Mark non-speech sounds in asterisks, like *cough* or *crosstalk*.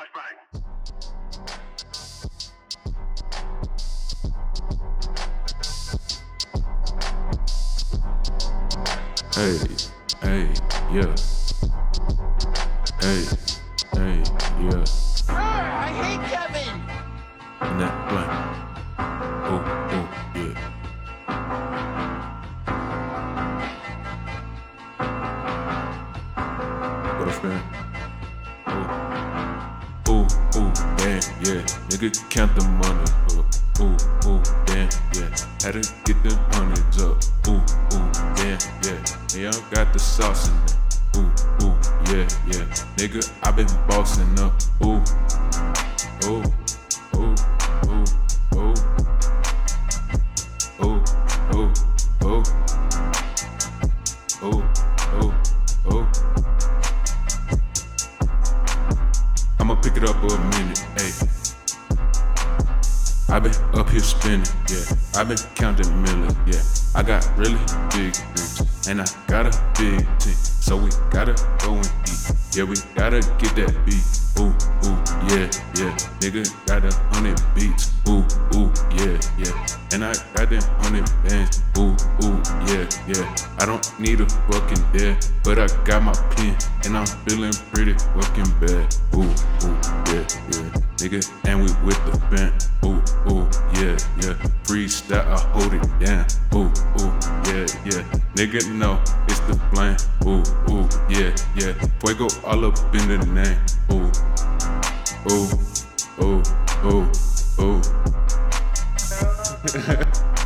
Flashbang. Hey, hey, yeah. Hey, hey, yeah. I hate Kevin. And that blank. Oh, oh, yeah. What up, man? Yeah. Nigga count the money up. Ooh, ooh, damn, yeah. Had to get them hundreds up. Ooh, ooh, damn, yeah. They all got the sauce in there. Ooh, ooh, yeah, yeah. Nigga, I been bossing up. Ooh, ooh, ooh, ooh, ooh. Ooh, ooh, ooh. Ooh, ooh, ooh. I'ma pick it up for a minute. I been up here spinning, yeah. I been counting millions, yeah. I got really big rich, and I got a big team. So we gotta go and eat, yeah. We gotta get that beat. Ooh, ooh, yeah, yeah. Nigga got a hundred beats. Ooh, ooh, yeah, yeah. And I got them hundred bands. Ooh, ooh, yeah, yeah. I don't need a fucking dare, but I got my pen, and I'm feeling pretty fucking bad. Ooh, ooh, yeah, yeah. Nigga, and we yeah, yeah. Freestyle, I hold it down. Ooh, ooh, yeah, yeah. Nigga, no, it's the flame. Ooh, ooh, yeah, yeah. Fuego all up in the name. Ooh, ooh, ooh, ooh, ooh. *laughs*